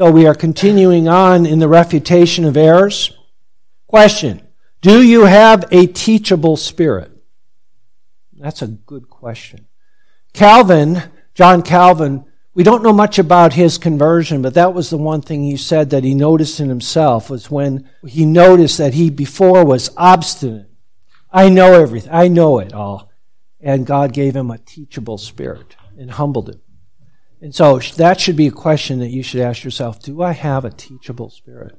So we are continuing on in the refutation of errors. Question Do you have a teachable spirit? That's a good question. Calvin, John Calvin, we don't know much about his conversion, but that was the one thing he said that he noticed in himself was when he noticed that he before was obstinate. I know everything. I know it all. And God gave him a teachable spirit and humbled him. And so that should be a question that you should ask yourself. Do I have a teachable spirit?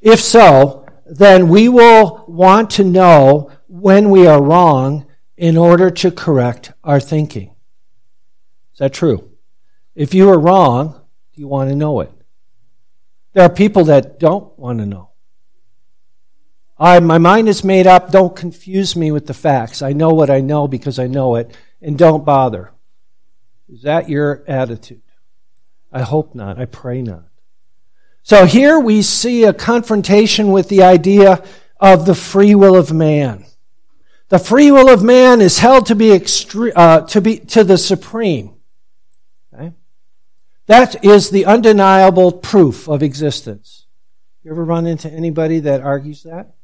If so, then we will want to know when we are wrong in order to correct our thinking. Is that true? If you are wrong, do you want to know it? There are people that don't want to know. I, my mind is made up. Don't confuse me with the facts. I know what I know because I know it, and don't bother. Is that your attitude? I hope not. I pray not. So here we see a confrontation with the idea of the free will of man. The free will of man is held to be, extre- uh, to, be to the supreme. Okay? That is the undeniable proof of existence. You ever run into anybody that argues that?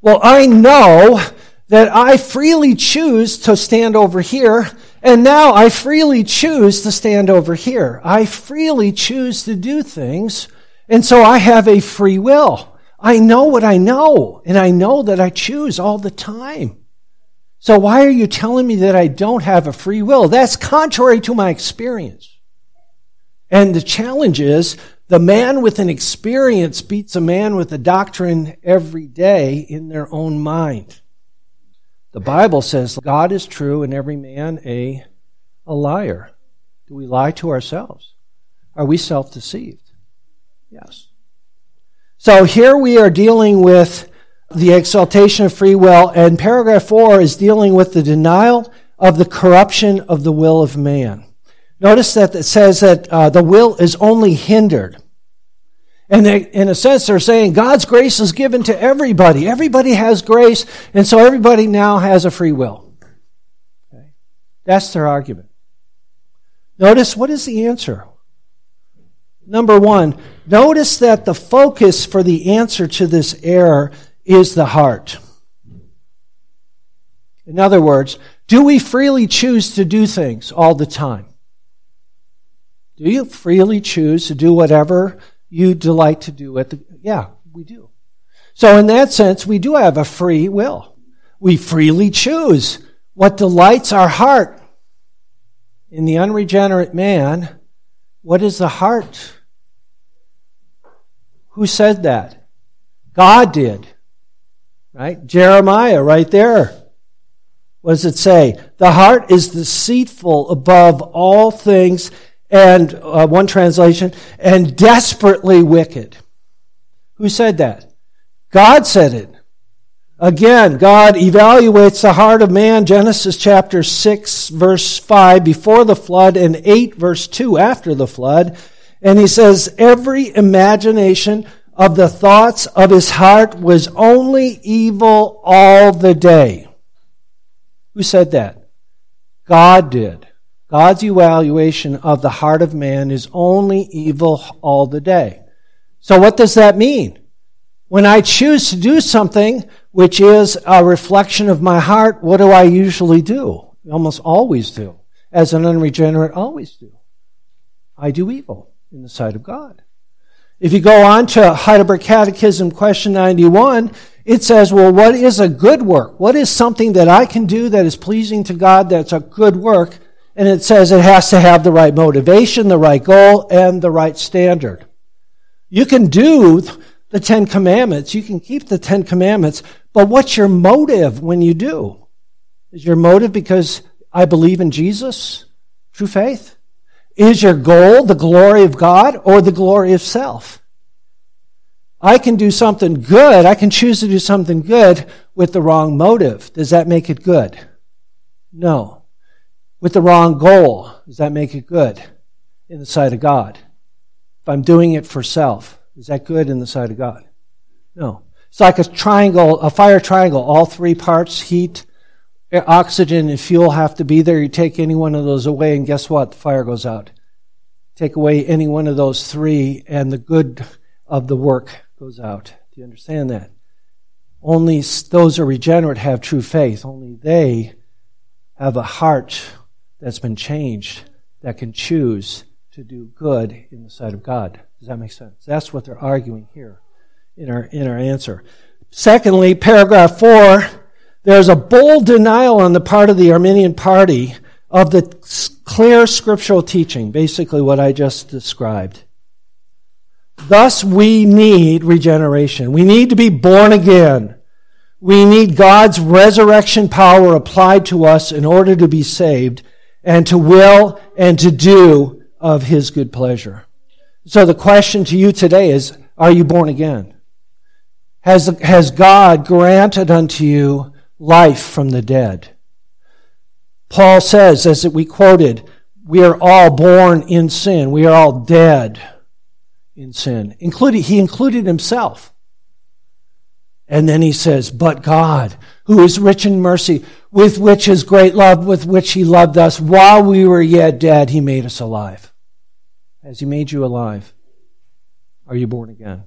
Well, I know that I freely choose to stand over here, and now I freely choose to stand over here. I freely choose to do things, and so I have a free will. I know what I know, and I know that I choose all the time. So why are you telling me that I don't have a free will? That's contrary to my experience. And the challenge is the man with an experience beats a man with a doctrine every day in their own mind. The Bible says God is true and every man a, a liar. Do we lie to ourselves? Are we self deceived? Yes. So here we are dealing with the exaltation of free will, and paragraph 4 is dealing with the denial of the corruption of the will of man. Notice that it says that uh, the will is only hindered. And they, in a sense, they're saying God's grace is given to everybody. Everybody has grace, and so everybody now has a free will. Okay? That's their argument. Notice what is the answer? Number one, notice that the focus for the answer to this error is the heart. In other words, do we freely choose to do things all the time? Do you freely choose to do whatever you delight to do at the yeah we do. So in that sense we do have a free will. We freely choose what delights our heart. In the unregenerate man what is the heart? Who said that? God did. Right? Jeremiah right there. What does it say? The heart is deceitful above all things and uh, one translation, and desperately wicked. Who said that? God said it. Again, God evaluates the heart of man, Genesis chapter 6, verse 5, before the flood, and 8, verse 2, after the flood. And he says, Every imagination of the thoughts of his heart was only evil all the day. Who said that? God did. God's evaluation of the heart of man is only evil all the day. So what does that mean? When I choose to do something which is a reflection of my heart, what do I usually do? Almost always do. As an unregenerate, always do. I do evil in the sight of God. If you go on to Heidelberg Catechism, question 91, it says, well, what is a good work? What is something that I can do that is pleasing to God that's a good work? And it says it has to have the right motivation, the right goal, and the right standard. You can do the Ten Commandments, you can keep the Ten Commandments, but what's your motive when you do? Is your motive because I believe in Jesus? True faith? Is your goal the glory of God or the glory of self? I can do something good, I can choose to do something good with the wrong motive. Does that make it good? No with the wrong goal, does that make it good in the sight of God? If I'm doing it for self, is that good in the sight of God? No. It's like a triangle, a fire triangle. All three parts, heat, oxygen, and fuel have to be there. You take any one of those away, and guess what? The fire goes out. take away any one of those three, and the good of the work goes out. Do you understand that? Only those who are regenerate have true faith. Only they have a heart that's been changed that can choose to do good in the sight of God. Does that make sense? That's what they're arguing here in our, in our answer. Secondly, paragraph four, there's a bold denial on the part of the Arminian party of the clear scriptural teaching, basically what I just described. Thus, we need regeneration. We need to be born again. We need God's resurrection power applied to us in order to be saved and to will and to do of His good pleasure. So the question to you today is, are you born again? Has, has God granted unto you life from the dead? Paul says, as we quoted, we are all born in sin. We are all dead in sin. Including, he included himself. And then he says, But God, who is rich in mercy, with which his great love, with which he loved us, while we were yet dead, he made us alive. Has he made you alive? Are you born again?